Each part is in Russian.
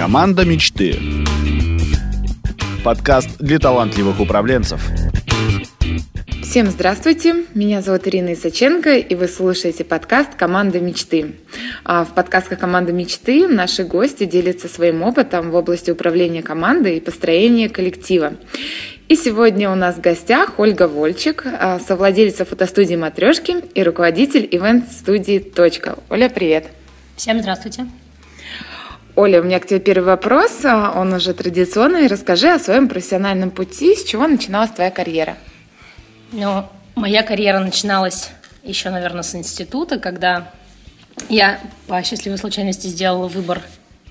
Команда мечты. Подкаст для талантливых управленцев. Всем здравствуйте, меня зовут Ирина Исаченко, и вы слушаете подкаст «Команда мечты». А в подкастах «Команда мечты» наши гости делятся своим опытом в области управления командой и построения коллектива. И сегодня у нас в гостях Ольга Вольчик, а, совладелица фотостудии «Матрешки» и руководитель ивент-студии «Точка». Оля, привет! Всем здравствуйте! Оля, у меня к тебе первый вопрос, а, он уже традиционный. Расскажи о своем профессиональном пути, с чего начиналась твоя карьера? Ну, моя карьера начиналась еще, наверное, с института, когда я по счастливой случайности сделала выбор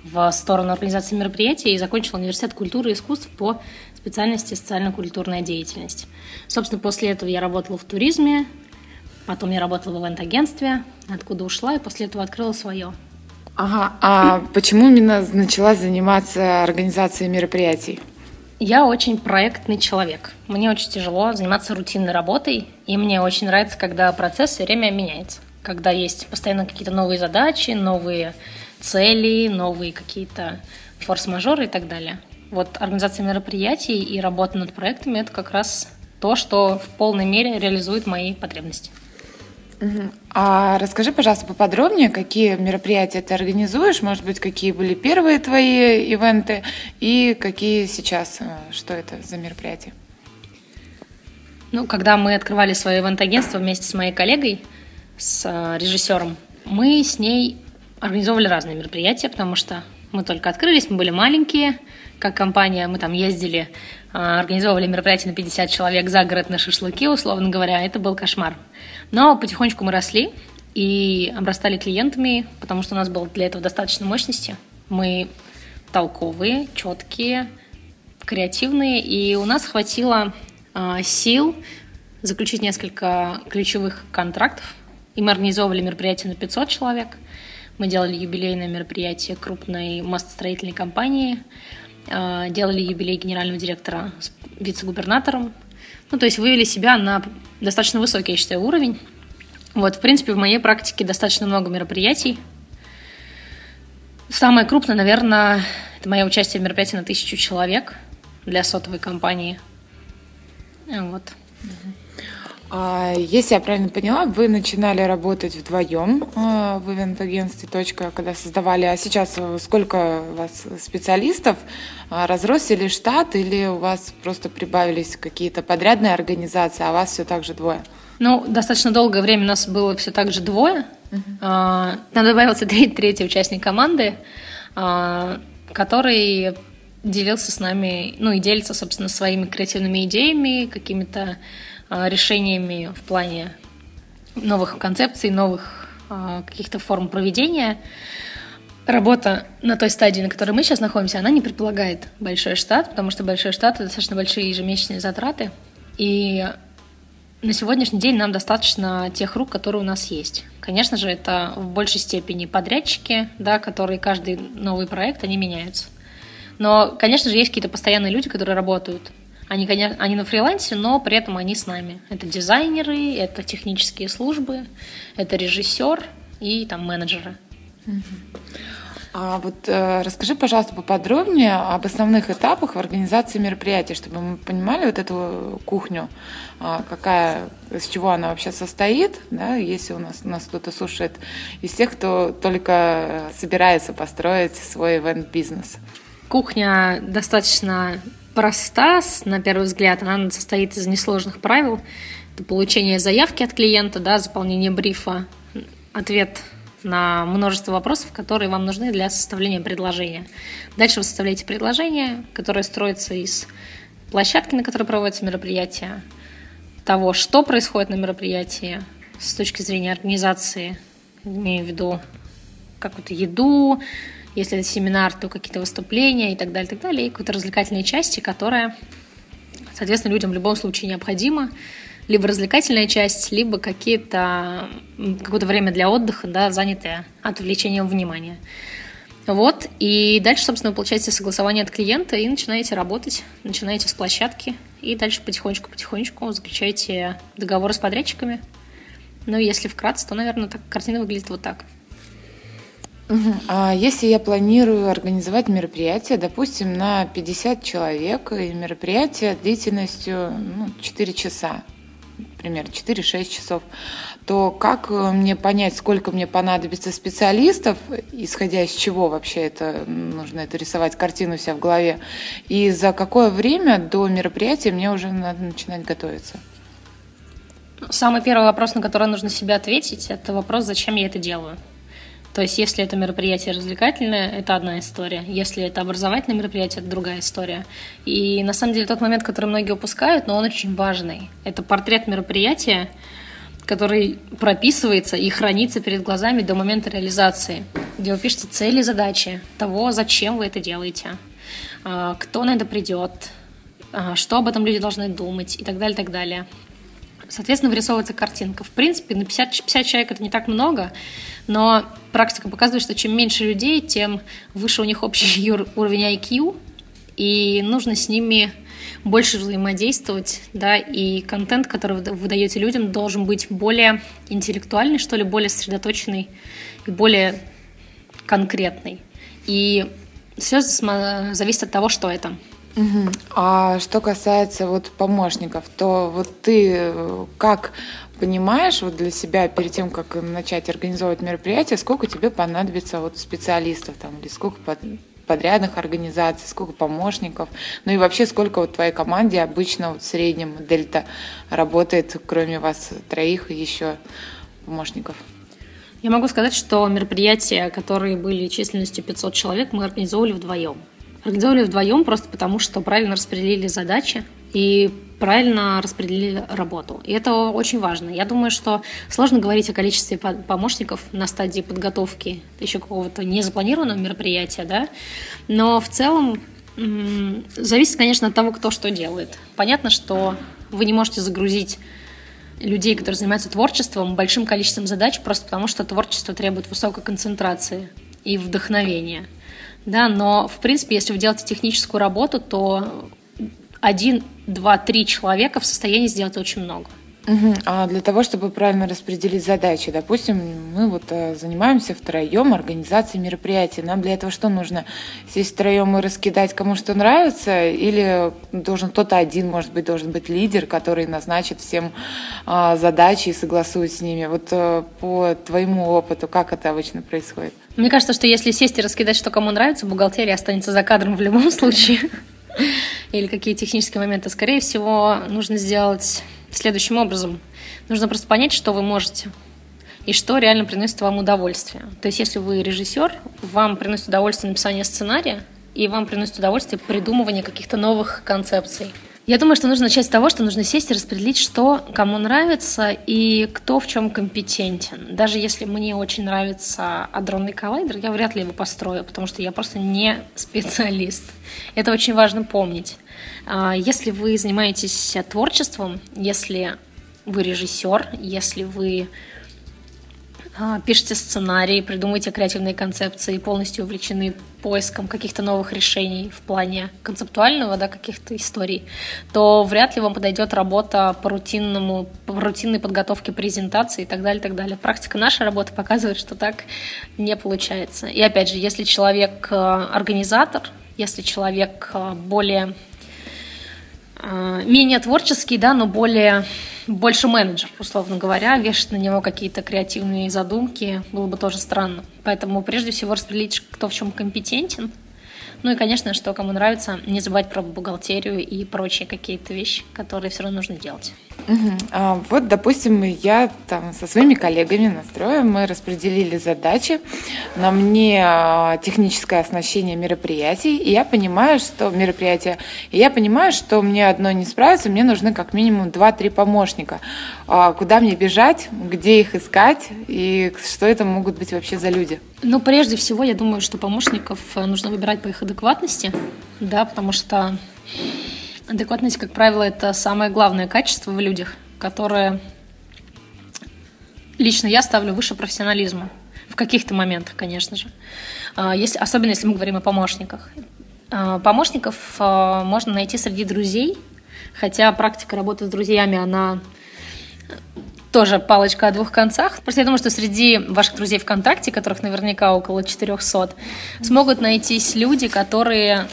в сторону организации мероприятий и закончила университет культуры и искусств по специальности социально-культурная деятельность. Собственно, после этого я работала в туризме, потом я работала в ивент-агентстве, откуда ушла, и после этого открыла свое. Ага, а почему именно начала заниматься организацией мероприятий? Я очень проектный человек. Мне очень тяжело заниматься рутинной работой, и мне очень нравится, когда процесс все время меняется. Когда есть постоянно какие-то новые задачи, новые цели, новые какие-то форс-мажоры и так далее. Вот организация мероприятий и работа над проектами – это как раз то, что в полной мере реализует мои потребности. А расскажи, пожалуйста, поподробнее, какие мероприятия ты организуешь, может быть, какие были первые твои ивенты? И какие сейчас, э, что это за мероприятия? Ну, когда мы открывали свое ивент-агентство вместе с моей коллегой, с э, режиссером, мы с ней организовывали разные мероприятия, потому что мы только открылись, мы были маленькие, как компания, мы там ездили, э, организовывали мероприятия на 50 человек за город на шашлыки, условно говоря, это был кошмар. Но потихонечку мы росли и обрастали клиентами, потому что у нас было для этого достаточно мощности. Мы толковые, четкие, креативные, и у нас хватило э, сил заключить несколько ключевых контрактов. И мы организовывали мероприятие на 500 человек. Мы делали юбилейное мероприятие крупной мостостроительной компании, делали юбилей генерального директора с вице-губернатором, ну, то есть вывели себя на достаточно высокий, я считаю, уровень. Вот, в принципе, в моей практике достаточно много мероприятий. Самое крупное, наверное, это мое участие в мероприятии на тысячу человек для сотовой компании. Вот. А, если я правильно поняла, вы начинали работать вдвоем а, в ивент-агентстве «Точка», когда создавали, а сейчас сколько у вас специалистов? А, разросся ли штат или у вас просто прибавились какие-то подрядные организации, а вас все так же двое? Ну, достаточно долгое время у нас было все так же двое. Uh-huh. Нам добавился третий, третий участник команды, который делился с нами, ну и делится, собственно, своими креативными идеями, какими-то а, решениями в плане новых концепций, новых а, каких-то форм проведения. Работа на той стадии, на которой мы сейчас находимся, она не предполагает большой штат, потому что большой штат — это достаточно большие ежемесячные затраты. И на сегодняшний день нам достаточно тех рук, которые у нас есть. Конечно же, это в большей степени подрядчики, да, которые каждый новый проект, они меняются. Но, конечно же, есть какие-то постоянные люди, которые работают они, конечно, они на фрилансе, но при этом они с нами. Это дизайнеры, это технические службы, это режиссер и там менеджеры. А вот э, расскажи, пожалуйста, поподробнее об основных этапах в организации мероприятия, чтобы мы понимали вот эту кухню, э, какая, из чего она вообще состоит, да, если у нас, у нас кто-то слушает из тех, кто только собирается построить свой ивент-бизнес. Кухня достаточно проста, на первый взгляд. Она состоит из несложных правил. Это получение заявки от клиента, да, заполнение брифа, ответ на множество вопросов, которые вам нужны для составления предложения. Дальше вы составляете предложение, которое строится из площадки, на которой проводится мероприятие, того, что происходит на мероприятии с точки зрения организации, имею в виду какую-то еду, если это семинар, то какие-то выступления и так далее, и так далее, и какой-то развлекательной части, которая, соответственно, людям в любом случае необходима. Либо развлекательная часть, либо какие-то, какое-то время для отдыха, да, занятое отвлечением внимания. Вот, и дальше, собственно, вы получаете согласование от клиента и начинаете работать, начинаете с площадки, и дальше потихонечку-потихонечку заключаете договоры с подрядчиками. Ну, если вкратце, то, наверное, так, картина выглядит вот так. А если я планирую организовать мероприятие, допустим, на 50 человек, и мероприятие длительностью ну, 4 часа, примерно 4-6 часов, то как э, мне понять, сколько мне понадобится специалистов, исходя из чего вообще это нужно это рисовать картину у себя в голове, и за какое время до мероприятия мне уже надо начинать готовиться? Самый первый вопрос, на который нужно себе ответить, это вопрос, зачем я это делаю. То есть, если это мероприятие развлекательное, это одна история. Если это образовательное мероприятие, это другая история. И на самом деле тот момент, который многие упускают, но он очень важный. Это портрет мероприятия, который прописывается и хранится перед глазами до момента реализации, где вы пишете цели, задачи того, зачем вы это делаете, а, кто на это придет, а, что об этом люди должны думать и так далее, так далее. Соответственно, вырисовывается картинка. В принципе, на 50, 50 человек это не так много, но практика показывает, что чем меньше людей, тем выше у них общий уровень IQ, и нужно с ними больше взаимодействовать, да, и контент, который вы даете людям, должен быть более интеллектуальный, что ли, более сосредоточенный и более конкретный. И все зависит от того, что это. Угу. А что касается вот помощников, то вот ты как понимаешь вот для себя перед тем, как начать организовывать мероприятие, сколько тебе понадобится вот специалистов там или сколько подрядных организаций, сколько помощников, ну и вообще сколько вот твоей команде обычно вот в среднем Дельта работает, кроме вас троих и еще помощников? Я могу сказать, что мероприятия, которые были численностью 500 человек, мы организовывали вдвоем. Организовывали вдвоем просто потому, что правильно распределили задачи и правильно распределили работу. И это очень важно. Я думаю, что сложно говорить о количестве помощников на стадии подготовки еще какого-то незапланированного мероприятия, да, но в целом зависит, конечно, от того, кто что делает. Понятно, что вы не можете загрузить людей, которые занимаются творчеством, большим количеством задач, просто потому что творчество требует высокой концентрации и вдохновения. Да, но, в принципе, если вы делаете техническую работу, то один, два, три человека в состоянии сделать очень много. Угу. А для того, чтобы правильно распределить задачи, допустим, мы вот э, занимаемся втроем организацией мероприятий. Нам для этого что нужно? Сесть втроем и раскидать кому что нравится? Или должен кто-то один, может быть, должен быть лидер, который назначит всем а, задачи и согласует с ними? Вот а, по твоему опыту, как это обычно происходит? Мне кажется, что если сесть и раскидать, что кому нравится, бухгалтерия останется за кадром в любом случае. Или какие технические моменты. Скорее всего, нужно сделать следующим образом. Нужно просто понять, что вы можете и что реально приносит вам удовольствие. То есть, если вы режиссер, вам приносит удовольствие написание сценария, и вам приносит удовольствие придумывание каких-то новых концепций. Я думаю, что нужно начать с того, что нужно сесть и распределить, что кому нравится и кто в чем компетентен. Даже если мне очень нравится адронный коллайдер, я вряд ли его построю, потому что я просто не специалист. Это очень важно помнить. А, если вы занимаетесь творчеством, если вы режиссер, если вы пишете сценарий, придумываете креативные концепции, полностью увлечены поиском каких-то новых решений в плане концептуального, да, каких-то историй, то вряд ли вам подойдет работа по рутинному, по рутинной подготовке презентации и так далее, и так далее. Практика нашей работы показывает, что так не получается. И опять же, если человек э, организатор, если человек э, более менее творческий, да, но более больше менеджер, условно говоря, вешать на него какие-то креативные задумки было бы тоже странно. Поэтому прежде всего распределить, кто в чем компетентен. Ну и, конечно, что кому нравится, не забывать про бухгалтерию и прочие какие-то вещи, которые все равно нужно делать. Угу. А, вот, допустим, я там со своими коллегами настроим, мы распределили задачи. На мне а, техническое оснащение мероприятий, и я понимаю, что мероприятие, и я понимаю, что мне одно не справится, мне нужны как минимум 2-3 помощника. А, куда мне бежать, где их искать, и что это могут быть вообще за люди? Ну, прежде всего, я думаю, что помощников э, нужно выбирать по их адекватности, да, потому что Адекватность, как правило, это самое главное качество в людях, которое лично я ставлю выше профессионализма. В каких-то моментах, конечно же. А, если, особенно если мы говорим о помощниках. А, помощников а, можно найти среди друзей, хотя практика работы с друзьями, она тоже палочка о двух концах. Просто я думаю, что среди ваших друзей ВКонтакте, которых наверняка около 400, смогут найтись люди, которые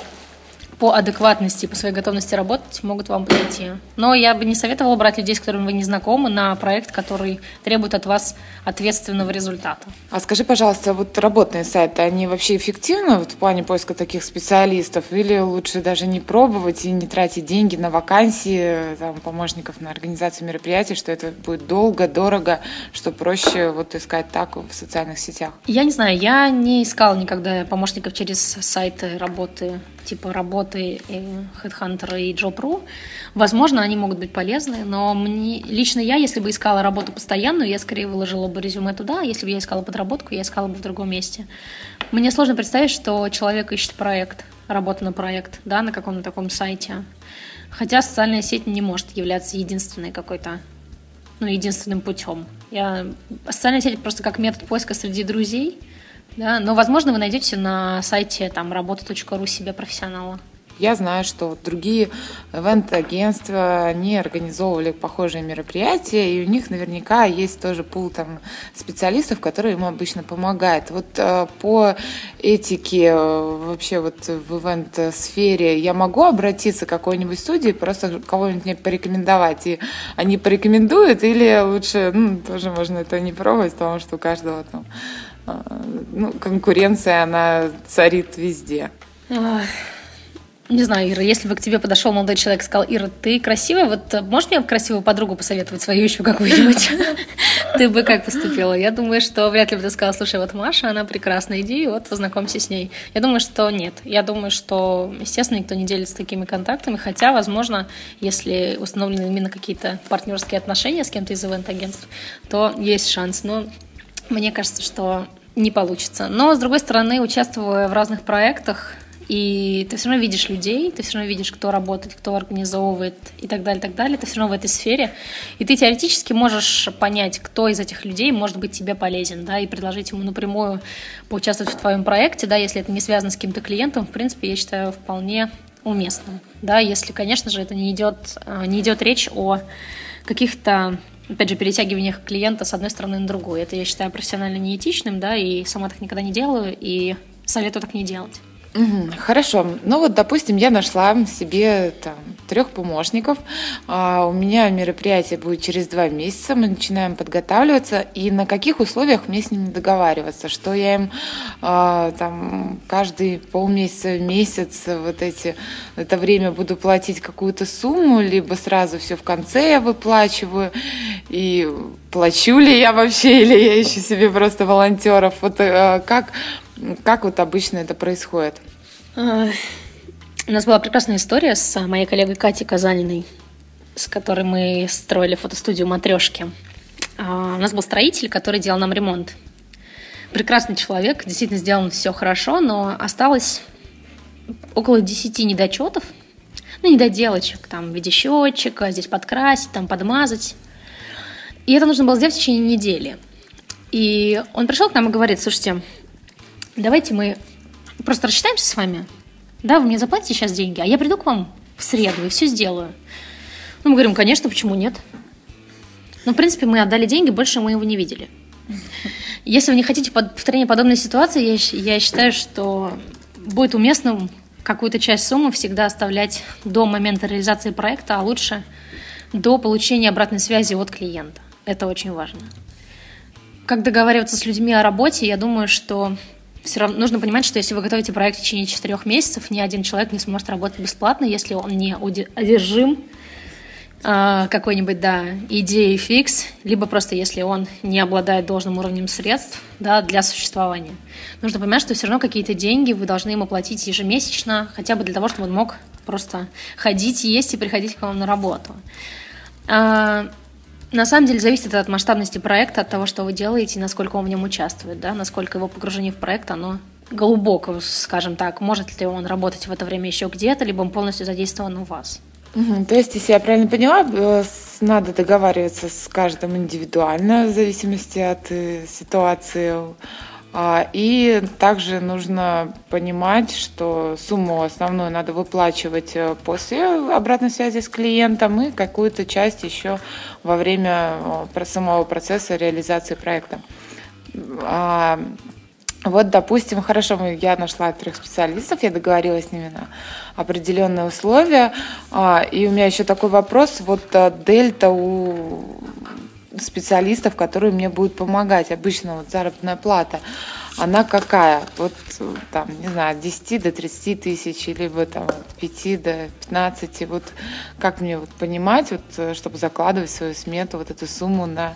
по адекватности, по своей готовности работать могут вам подойти. Но я бы не советовала брать людей, с которыми вы не знакомы, на проект, который требует от вас ответственного результата. А скажи, пожалуйста, вот работные сайты, они вообще эффективны вот в плане поиска таких специалистов? Или лучше даже не пробовать и не тратить деньги на вакансии там, помощников на организацию мероприятий, что это будет долго, дорого, что проще вот искать так в социальных сетях? Я не знаю, я не искала никогда помощников через сайты работы типа работы HeadHunter и Job.ru, возможно, они могут быть полезны, но мне, лично я, если бы искала работу постоянную, я скорее выложила бы резюме туда, если бы я искала подработку, я искала бы в другом месте. Мне сложно представить, что человек ищет проект, работу на проект, да, на каком-то таком сайте. Хотя социальная сеть не может являться единственной какой-то, ну, единственным путем. Я... Социальная сеть просто как метод поиска среди друзей – да, но, возможно, вы найдете на сайте там работа.ру себе профессионала. Я знаю, что другие ивент-агентства, они организовывали похожие мероприятия, и у них наверняка есть тоже пул там специалистов, которые им обычно помогают. Вот э, по этике э, вообще вот в ивент-сфере я могу обратиться к какой-нибудь студии, просто кого-нибудь мне порекомендовать, и они порекомендуют, или лучше, ну, тоже можно это не пробовать, потому что у каждого там ну, конкуренция, она царит везде. Не знаю, Ира, если бы к тебе подошел молодой человек и сказал, Ира, ты красивая, вот можешь мне красивую подругу посоветовать свою еще какую-нибудь? Ты бы как поступила? Я думаю, что вряд ли бы ты сказала, слушай, вот Маша, она прекрасная, иди, вот познакомься с ней. Я думаю, что нет. Я думаю, что, естественно, никто не делится такими контактами, хотя, возможно, если установлены именно какие-то партнерские отношения с кем-то из ивент-агентств, то есть шанс. Но мне кажется, что не получится. Но, с другой стороны, участвуя в разных проектах, и ты все равно видишь людей, ты все равно видишь, кто работает, кто организовывает и так далее, так далее. Ты все равно в этой сфере. И ты теоретически можешь понять, кто из этих людей может быть тебе полезен, да, и предложить ему напрямую поучаствовать в твоем проекте, да, если это не связано с каким-то клиентом, в принципе, я считаю, вполне уместным, да, если, конечно же, это не идет, а, не идет речь о каких-то опять же, перетягиваниях клиента с одной стороны на другую. Это я считаю профессионально неэтичным, да, и сама так никогда не делаю, и советую так не делать. Хорошо. Ну вот, допустим, я нашла себе там трех помощников. А, у меня мероприятие будет через два месяца. Мы начинаем подготавливаться. И на каких условиях мне с ними договариваться? Что я им а, там каждый полмесяца, месяц вот эти это время буду платить какую-то сумму, либо сразу все в конце я выплачиваю. И плачу ли я вообще, или я ищу себе просто волонтеров? Вот а, как как вот обычно это происходит? У нас была прекрасная история с моей коллегой Катей Казаниной, с которой мы строили фотостудию «Матрешки». А, у нас был строитель, который делал нам ремонт. Прекрасный человек, действительно сделано все хорошо, но осталось около 10 недочетов, ну, недоделочек, там, в виде счетчика, здесь подкрасить, там, подмазать. И это нужно было сделать в течение недели. И он пришел к нам и говорит, слушайте, давайте мы просто рассчитаемся с вами. Да, вы мне заплатите сейчас деньги, а я приду к вам в среду и все сделаю. Ну, мы говорим, конечно, почему нет? Ну, в принципе, мы отдали деньги, больше мы его не видели. Если вы не хотите повторения подобной ситуации, я, я считаю, что будет уместным какую-то часть суммы всегда оставлять до момента реализации проекта, а лучше до получения обратной связи от клиента. Это очень важно. Как договариваться с людьми о работе, я думаю, что все равно нужно понимать, что если вы готовите проект в течение четырех месяцев, ни один человек не сможет работать бесплатно, если он не одержим э, какой-нибудь, да, идеей фикс, либо просто если он не обладает должным уровнем средств, да, для существования. Нужно понимать, что все равно какие-то деньги вы должны ему платить ежемесячно, хотя бы для того, чтобы он мог просто ходить, есть и приходить к вам на работу. На самом деле зависит от масштабности проекта, от того, что вы делаете, насколько он в нем участвует, да, насколько его погружение в проект, оно глубоко, скажем так, может ли он работать в это время еще где-то, либо он полностью задействован у вас. Угу, то есть, если я правильно поняла, э, надо договариваться с каждым индивидуально, в зависимости от э, ситуации и также нужно понимать, что сумму основную надо выплачивать э, после обратной связи с клиентом и какую-то часть еще во время э, самого процесса реализации проекта. А, вот, допустим, хорошо, я нашла трех специалистов, я договорилась с ними на определенные условия. А, и у меня еще такой вопрос. Вот э, дельта у специалистов, которые мне будут помогать. Обычно вот заработная плата, она какая? Вот там, не знаю, от 10 до 30 тысяч, либо там от 5 до 15. Вот как мне вот понимать, вот, чтобы закладывать свою смету, вот эту сумму на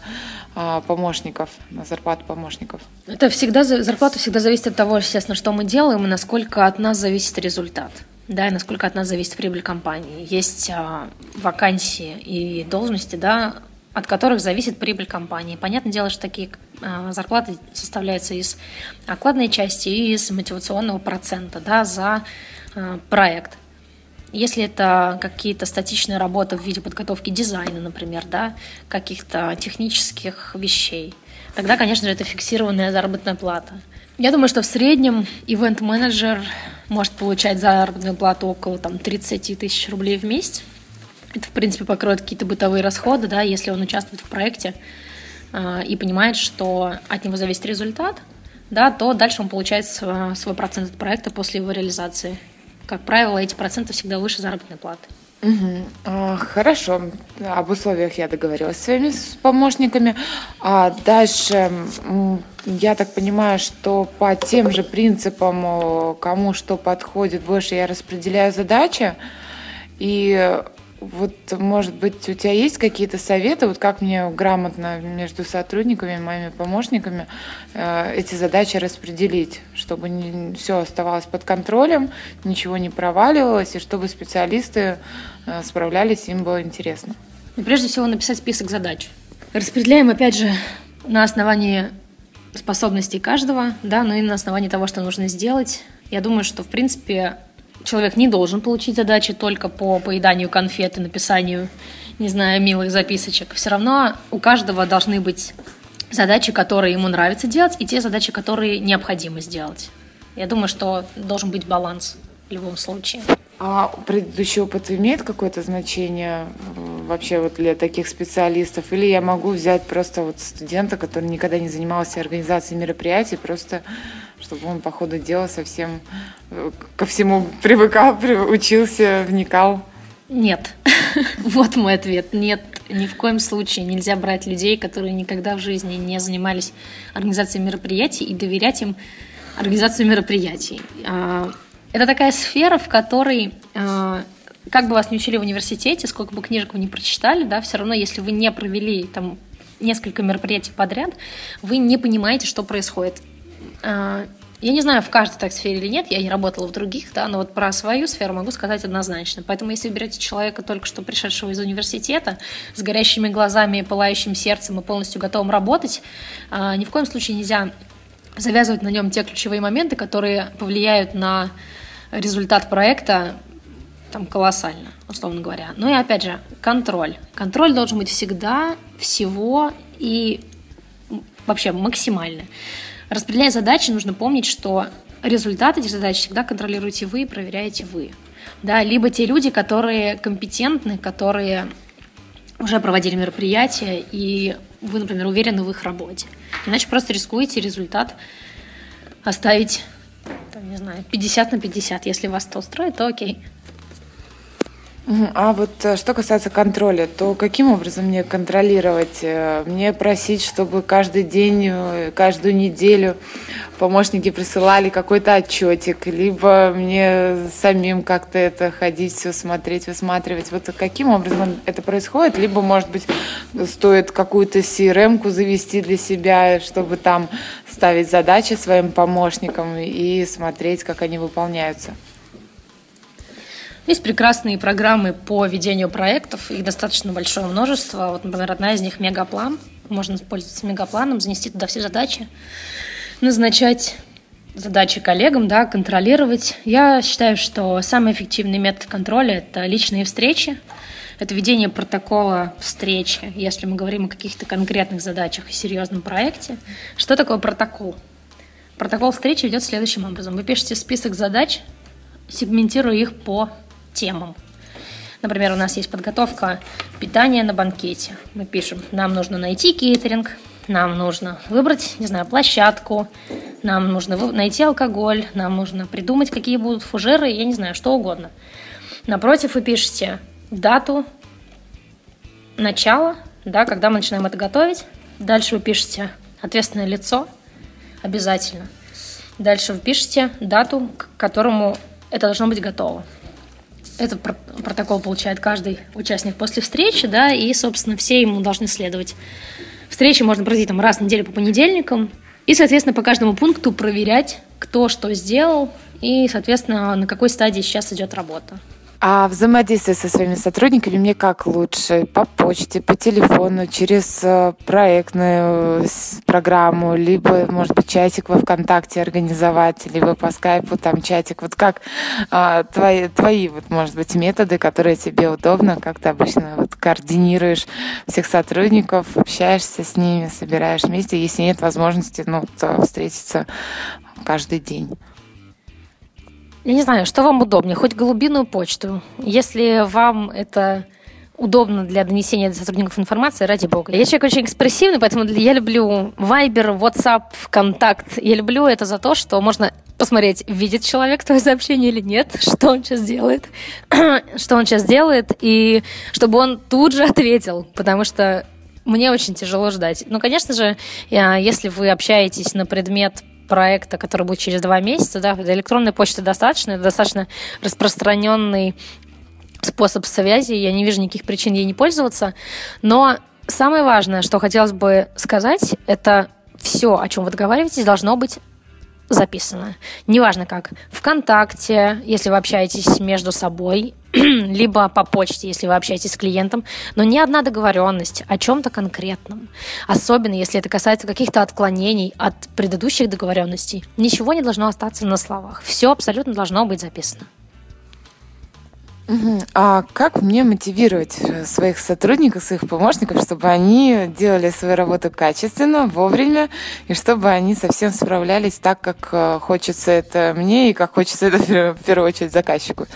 а, помощников, на зарплату помощников? Это всегда, зарплата всегда зависит от того, естественно, что мы делаем и насколько от нас зависит результат да, и насколько от нас зависит прибыль компании. Есть а, вакансии и должности, да, от которых зависит прибыль компании. Понятное дело, что такие э, зарплаты составляются из окладной части и из мотивационного процента да, за э, проект. Если это какие-то статичные работы в виде подготовки дизайна, например, да, каких-то технических вещей, тогда, конечно же, это фиксированная заработная плата. Я думаю, что в среднем ивент-менеджер может получать заработную плату около там, 30 тысяч рублей в месяц. Это, в принципе, покроет какие-то бытовые расходы, да, если он участвует в проекте э, и понимает, что от него зависит результат, да, то дальше он получает свой, свой процент от проекта после его реализации. Как правило, эти проценты всегда выше заработной платы. Угу. А, хорошо. Об условиях я договорилась с своими помощниками. А дальше, я так понимаю, что по тем же принципам, кому что подходит больше, я распределяю задачи. И вот, может быть, у тебя есть какие-то советы, вот как мне грамотно между сотрудниками, моими помощниками э, эти задачи распределить, чтобы не, все оставалось под контролем, ничего не проваливалось, и чтобы специалисты э, справлялись, им было интересно? Ну, прежде всего, написать список задач. Распределяем, опять же, на основании способностей каждого, да, но и на основании того, что нужно сделать. Я думаю, что, в принципе, человек не должен получить задачи только по поеданию конфет и написанию, не знаю, милых записочек. Все равно у каждого должны быть задачи, которые ему нравится делать, и те задачи, которые необходимо сделать. Я думаю, что должен быть баланс в любом случае. А предыдущий опыт имеет какое-то значение э, вообще вот для таких специалистов? Или я могу взять просто вот студента, который никогда не занимался организацией мероприятий, просто чтобы он по ходу дела совсем э, ко всему привыкал, учился, вникал? Нет. вот мой ответ. Нет, ни в коем случае нельзя брать людей, которые никогда в жизни не занимались организацией мероприятий и доверять им организацию мероприятий. А, это такая сфера, в которой а, как бы вас не учили в университете, сколько бы книжек вы не прочитали, да, все равно, если вы не провели там несколько мероприятий подряд, вы не понимаете, что происходит. А, я не знаю, в каждой так сфере или нет, я не работала в других, да, но вот про свою сферу могу сказать однозначно. Поэтому если вы берете человека, только что пришедшего из университета, с горящими глазами, пылающим сердцем и полностью готовым работать, а, ни в коем случае нельзя завязывать на нем те ключевые моменты, которые повлияют на результат проекта там колоссально, условно говоря. Ну и опять же, контроль. Контроль должен быть всегда, всего и вообще максимально. Распределяя задачи, нужно помнить, что результат этих задач всегда контролируете вы и проверяете вы. Да, либо те люди, которые компетентны, которые уже проводили мероприятия, и вы, например, уверены в их работе. Иначе просто рискуете результат оставить, там, не знаю, 50 на 50. Если вас это устроит, то окей. А вот э, что касается контроля, то каким образом мне контролировать? Э, мне просить, чтобы каждый день, э, каждую неделю помощники присылали какой-то отчетик, либо мне самим как-то это ходить, все смотреть, высматривать. Вот каким образом это происходит? Либо, может быть, стоит какую-то CRM-ку завести для себя, чтобы там ставить задачи своим помощникам и смотреть, как они выполняются. Есть прекрасные программы по ведению проектов, их достаточно большое множество. Вот, например, одна из них – Мегаплан. Можно пользоваться Мегапланом, занести туда все задачи, назначать задачи коллегам, да, контролировать. Я считаю, что самый эффективный метод контроля – это личные встречи, это ведение протокола встречи, если мы говорим о каких-то конкретных задачах и серьезном проекте. Что такое протокол? Протокол встречи идет следующим образом. Вы пишете список задач, сегментируя их по темам. Например, у нас есть подготовка питания на банкете. Мы пишем, нам нужно найти кейтеринг, нам нужно выбрать, не знаю, площадку, нам нужно найти алкоголь, нам нужно придумать, какие будут фужеры, я не знаю, что угодно. Напротив вы пишете дату начала, да, когда мы начинаем это готовить. Дальше вы пишете ответственное лицо, обязательно. Дальше вы пишете дату, к которому это должно быть готово. Этот протокол получает каждый участник после встречи, да, и, собственно, все ему должны следовать. Встречи можно проводить там раз в неделю по понедельникам, и, соответственно, по каждому пункту проверять, кто что сделал, и, соответственно, на какой стадии сейчас идет работа. А взаимодействие со своими сотрудниками мне как лучше? По почте, по телефону, через э, проектную программу, либо, может быть, чатик во ВКонтакте организовать, либо по скайпу там чатик. Вот как а, твои, твои, вот, может быть, методы, которые тебе удобно, как ты обычно вот, координируешь всех сотрудников, общаешься с ними, собираешь вместе, если нет возможности, ну, встретиться каждый день. Я не знаю, что вам удобнее, хоть голубиную почту. Если вам это удобно для донесения до сотрудников информации, ради бога. Я человек очень экспрессивный, поэтому я люблю Viber, WhatsApp, ВКонтакт. Я люблю это за то, что можно посмотреть, видит человек твое сообщение или нет, что он сейчас делает, что он сейчас делает, и чтобы он тут же ответил, потому что мне очень тяжело ждать. Ну, конечно же, если вы общаетесь на предмет проекта, который будет через два месяца, да, электронной почты достаточно, достаточно распространенный способ связи, я не вижу никаких причин ей не пользоваться, но самое важное, что хотелось бы сказать, это все, о чем вы договариваетесь, должно быть записано. Неважно как. Вконтакте, если вы общаетесь между собой, либо по почте, если вы общаетесь с клиентом, но ни одна договоренность о чем-то конкретном, особенно если это касается каких-то отклонений от предыдущих договоренностей, ничего не должно остаться на словах. Все абсолютно должно быть записано. А как мне мотивировать э, своих сотрудников, своих помощников, чтобы они делали свою работу качественно, вовремя, и чтобы они совсем справлялись так, как э, хочется это мне и как хочется это в первую очередь заказчику?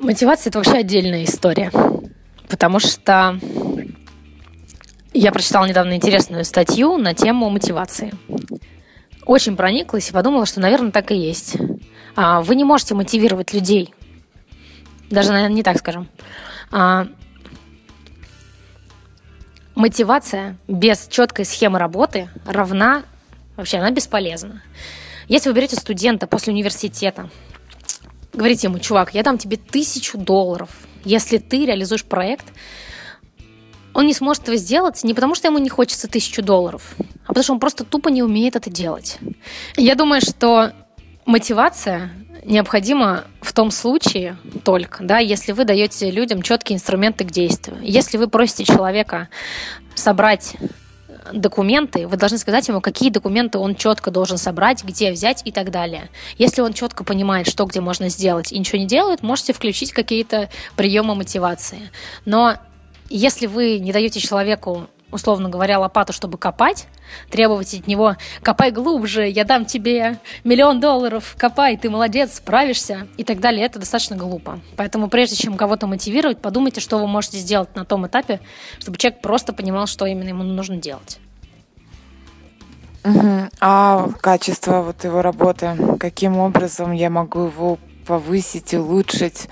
Мотивация – это вообще отдельная история, потому что я прочитала недавно интересную статью на тему мотивации. Очень прониклась и подумала, что, наверное, так и есть. А, вы не можете мотивировать людей. Даже, наверное, не так скажем. А, мотивация без четкой схемы работы равна, вообще она бесполезна. Если вы берете студента после университета, говорите ему, чувак, я дам тебе тысячу долларов, если ты реализуешь проект, он не сможет этого сделать не потому, что ему не хочется тысячу долларов, а потому что он просто тупо не умеет это делать. Я думаю, что мотивация необходима в том случае только, да, если вы даете людям четкие инструменты к действию. Если вы просите человека собрать документы, вы должны сказать ему, какие документы он четко должен собрать, где взять и так далее. Если он четко понимает, что где можно сделать и ничего не делает, можете включить какие-то приемы мотивации. Но если вы не даете человеку условно говоря, лопату, чтобы копать, требовать от него «копай глубже, я дам тебе миллион долларов, копай, ты молодец, справишься» и так далее, это достаточно глупо. Поэтому прежде чем кого-то мотивировать, подумайте, что вы можете сделать на том этапе, чтобы человек просто понимал, что именно ему нужно делать. Угу. А качество вот его работы, каким образом я могу его повысить, улучшить?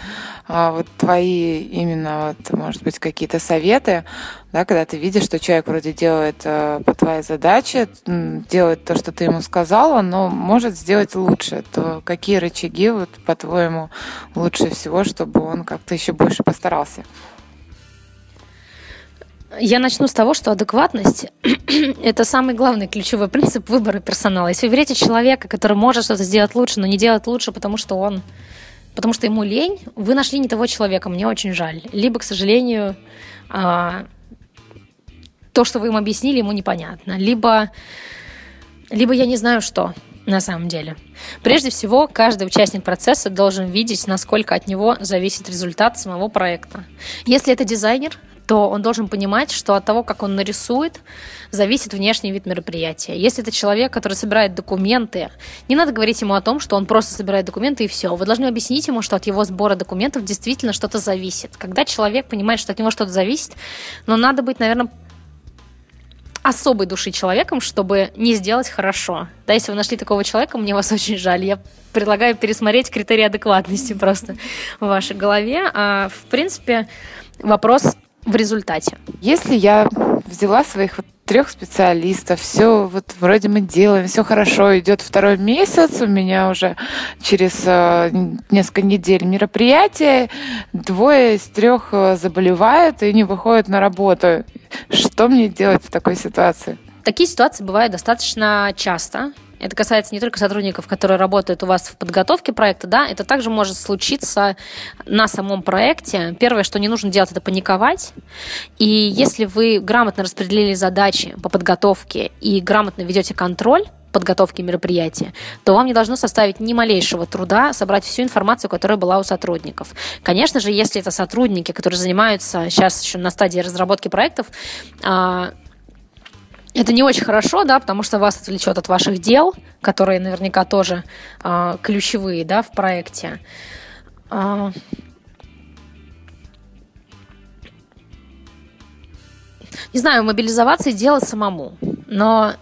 А, вот твои именно, вот, может быть, какие-то советы, да, когда ты видишь, что человек вроде делает э, по твоей задаче, делает то, что ты ему сказала, но может сделать лучше, то какие рычаги, вот, по-твоему, лучше всего, чтобы он как-то еще больше постарался? Я начну с того, что адекватность – это самый главный ключевой принцип выбора персонала. Если вы берете человека, который может что-то сделать лучше, но не делает лучше, потому что он потому что ему лень, вы нашли не того человека, мне очень жаль. Либо, к сожалению, а, то, что вы ему объяснили, ему непонятно. Либо, либо я не знаю что на самом деле. Прежде всего, каждый участник процесса должен видеть, насколько от него зависит результат самого проекта. Если это дизайнер, то он должен понимать, что от того, как он нарисует, зависит внешний вид мероприятия. Если это человек, который собирает документы, не надо говорить ему о том, что он просто собирает документы и все. Вы должны объяснить ему, что от его сбора документов действительно что-то зависит. Когда человек понимает, что от него что-то зависит, но надо быть, наверное, особой души человеком, чтобы не сделать хорошо. Да, если вы нашли такого человека, мне вас очень жаль. Я предлагаю пересмотреть критерии адекватности просто в вашей голове. А, в принципе, вопрос в результате. Если я взяла своих вот трех специалистов, все вот вроде мы делаем, все хорошо, идет второй месяц, у меня уже через э, несколько недель мероприятие, двое из трех э, заболевают и не выходят на работу. Что мне делать в такой ситуации? Такие ситуации бывают достаточно часто. Это касается не только сотрудников, которые работают у вас в подготовке проекта, да, это также может случиться на самом проекте. Первое, что не нужно делать, это паниковать. И если вы грамотно распределили задачи по подготовке и грамотно ведете контроль, подготовки мероприятия, то вам не должно составить ни малейшего труда собрать всю информацию, которая была у сотрудников. Конечно же, если это сотрудники, которые занимаются сейчас еще на стадии разработки проектов, а, это не очень хорошо, да, потому что вас отвлечет от ваших дел, которые наверняка тоже э, ключевые, да, в проекте. Э, не знаю, мобилизоваться и делать самому. Но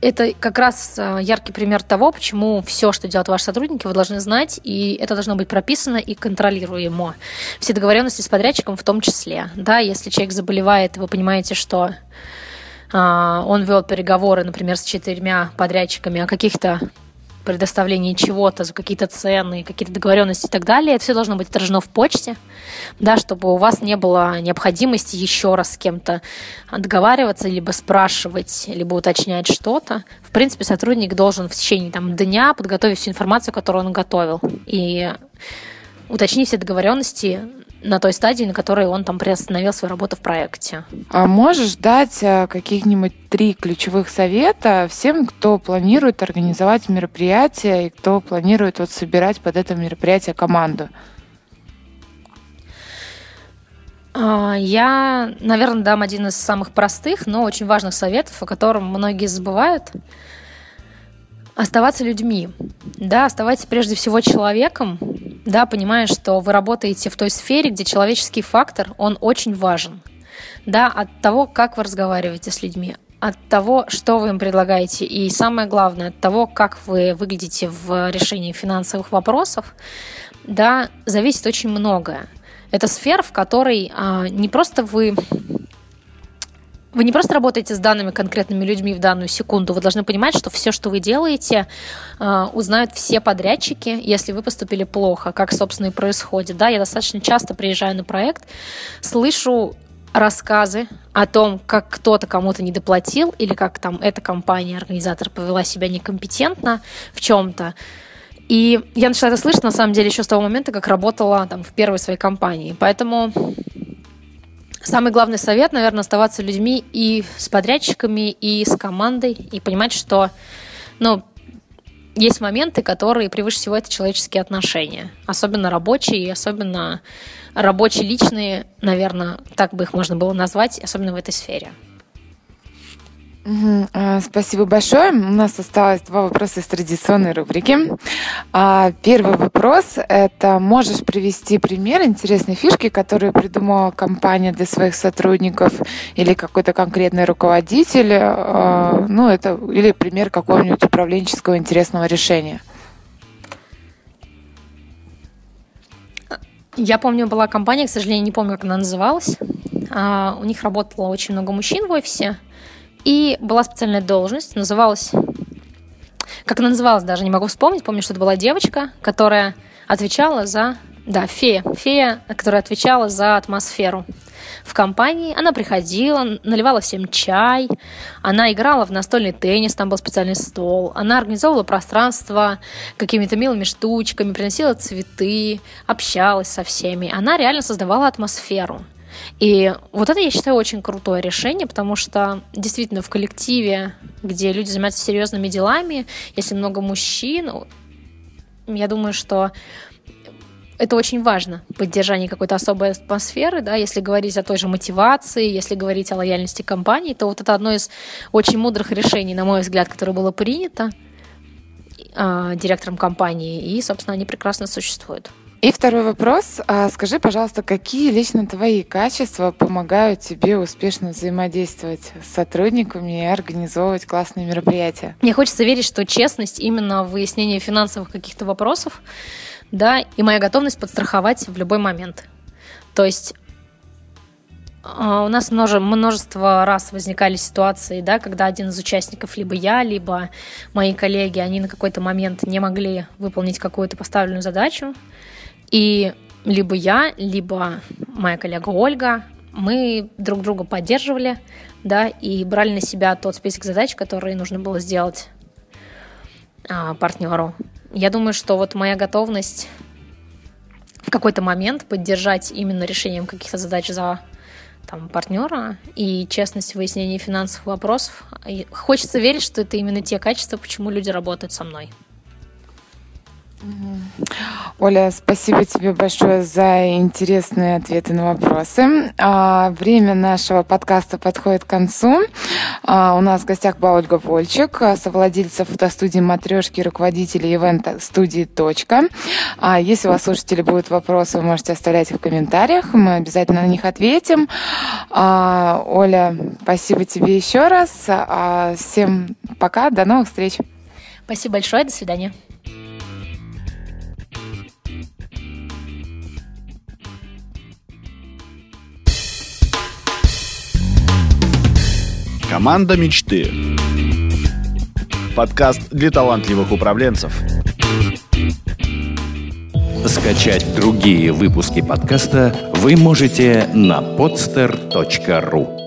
это как раз яркий пример того, почему все, что делают ваши сотрудники, вы должны знать, и это должно быть прописано и контролируемо. Все договоренности с подрядчиком в том числе. Да, если человек заболевает, вы понимаете, что а, он вел переговоры, например, с четырьмя подрядчиками о каких-то предоставлении чего-то за какие-то цены, какие-то договоренности и так далее. Это все должно быть отражено в почте, да, чтобы у вас не было необходимости еще раз с кем-то договариваться, либо спрашивать, либо уточнять что-то. В принципе, сотрудник должен в течение там, дня подготовить всю информацию, которую он готовил. И уточнить все договоренности на той стадии, на которой он там приостановил свою работу в проекте. А можешь дать э, каких-нибудь три ключевых совета всем, кто планирует организовать мероприятие и кто планирует вот собирать под это мероприятие команду? А, я, наверное, дам один из самых простых, но очень важных советов, о котором многие забывают. Оставаться людьми. Да, оставайтесь прежде всего человеком, да, понимая, что вы работаете в той сфере, где человеческий фактор, он очень важен. Да, от того, как вы разговариваете с людьми, от того, что вы им предлагаете, и самое главное, от того, как вы выглядите в решении финансовых вопросов, да, зависит очень многое. Это сфера, в которой а, не просто вы вы не просто работаете с данными конкретными людьми в данную секунду, вы должны понимать, что все, что вы делаете, э, узнают все подрядчики, если вы поступили плохо, как, собственно, и происходит. Да, я достаточно часто приезжаю на проект, слышу рассказы о том, как кто-то кому-то не доплатил или как там эта компания, организатор повела себя некомпетентно в чем-то. И я начала это слышать, на самом деле, еще с того момента, как работала там в первой своей компании. Поэтому Самый главный совет, наверное, оставаться людьми и с подрядчиками, и с командой, и понимать, что ну, есть моменты, которые превыше всего это человеческие отношения. Особенно рабочие, и особенно рабочие личные, наверное, так бы их можно было назвать, особенно в этой сфере. А, спасибо большое. У нас осталось два вопроса из традиционной рубрики. А, первый вопрос – это можешь привести пример интересной фишки, которую придумала компания для своих сотрудников или какой-то конкретный руководитель, а, ну, это, или пример какого-нибудь управленческого интересного решения? Я помню, была компания, к сожалению, не помню, как она называлась. У них работало очень много мужчин в офисе, и была специальная должность, называлась... Как она называлась, даже не могу вспомнить. Помню, что это была девочка, которая отвечала за... Да, фея. Фея, которая отвечала за атмосферу в компании. Она приходила, наливала всем чай, она играла в настольный теннис, там был специальный стол, она организовывала пространство какими-то милыми штучками, приносила цветы, общалась со всеми. Она реально создавала атмосферу. И вот это, я считаю, очень крутое решение, потому что действительно в коллективе, где люди занимаются серьезными делами, если много мужчин, я думаю, что это очень важно, поддержание какой-то особой атмосферы, да, если говорить о той же мотивации, если говорить о лояльности компании, то вот это одно из очень мудрых решений, на мой взгляд, которое было принято э, директором компании, и, собственно, они прекрасно существуют. И второй вопрос. А, скажи, пожалуйста, какие лично твои качества помогают тебе успешно взаимодействовать с сотрудниками и организовывать классные мероприятия? Мне хочется верить, что честность именно в выяснении финансовых каких-то вопросов, да, и моя готовность подстраховать в любой момент. То есть а, у нас множество раз возникали ситуации, да, когда один из участников, либо я, либо мои коллеги, они на какой-то момент не могли выполнить какую-то поставленную задачу, и либо я, либо моя коллега Ольга, мы друг друга поддерживали, да, и брали на себя тот список задач, которые нужно было сделать а, партнеру. Я думаю, что вот моя готовность в какой-то момент поддержать именно решением каких-то задач за там, партнера и честность в выяснении финансовых вопросов. Хочется верить, что это именно те качества, почему люди работают со мной. Оля, спасибо тебе большое за интересные ответы на вопросы. А, время нашего подкаста подходит к концу. А, у нас в гостях была Ольга Вольчик, совладельца фотостудии «Матрешки», руководитель ивента студии «Точка». А, если у вас, слушатели, будут вопросы, вы можете оставлять их в комментариях. Мы обязательно на них ответим. Оля, спасибо тебе еще раз. Всем пока, до новых встреч. Спасибо большое, до свидания. Команда мечты. Подкаст для талантливых управленцев. Скачать другие выпуски подкаста вы можете на podster.ru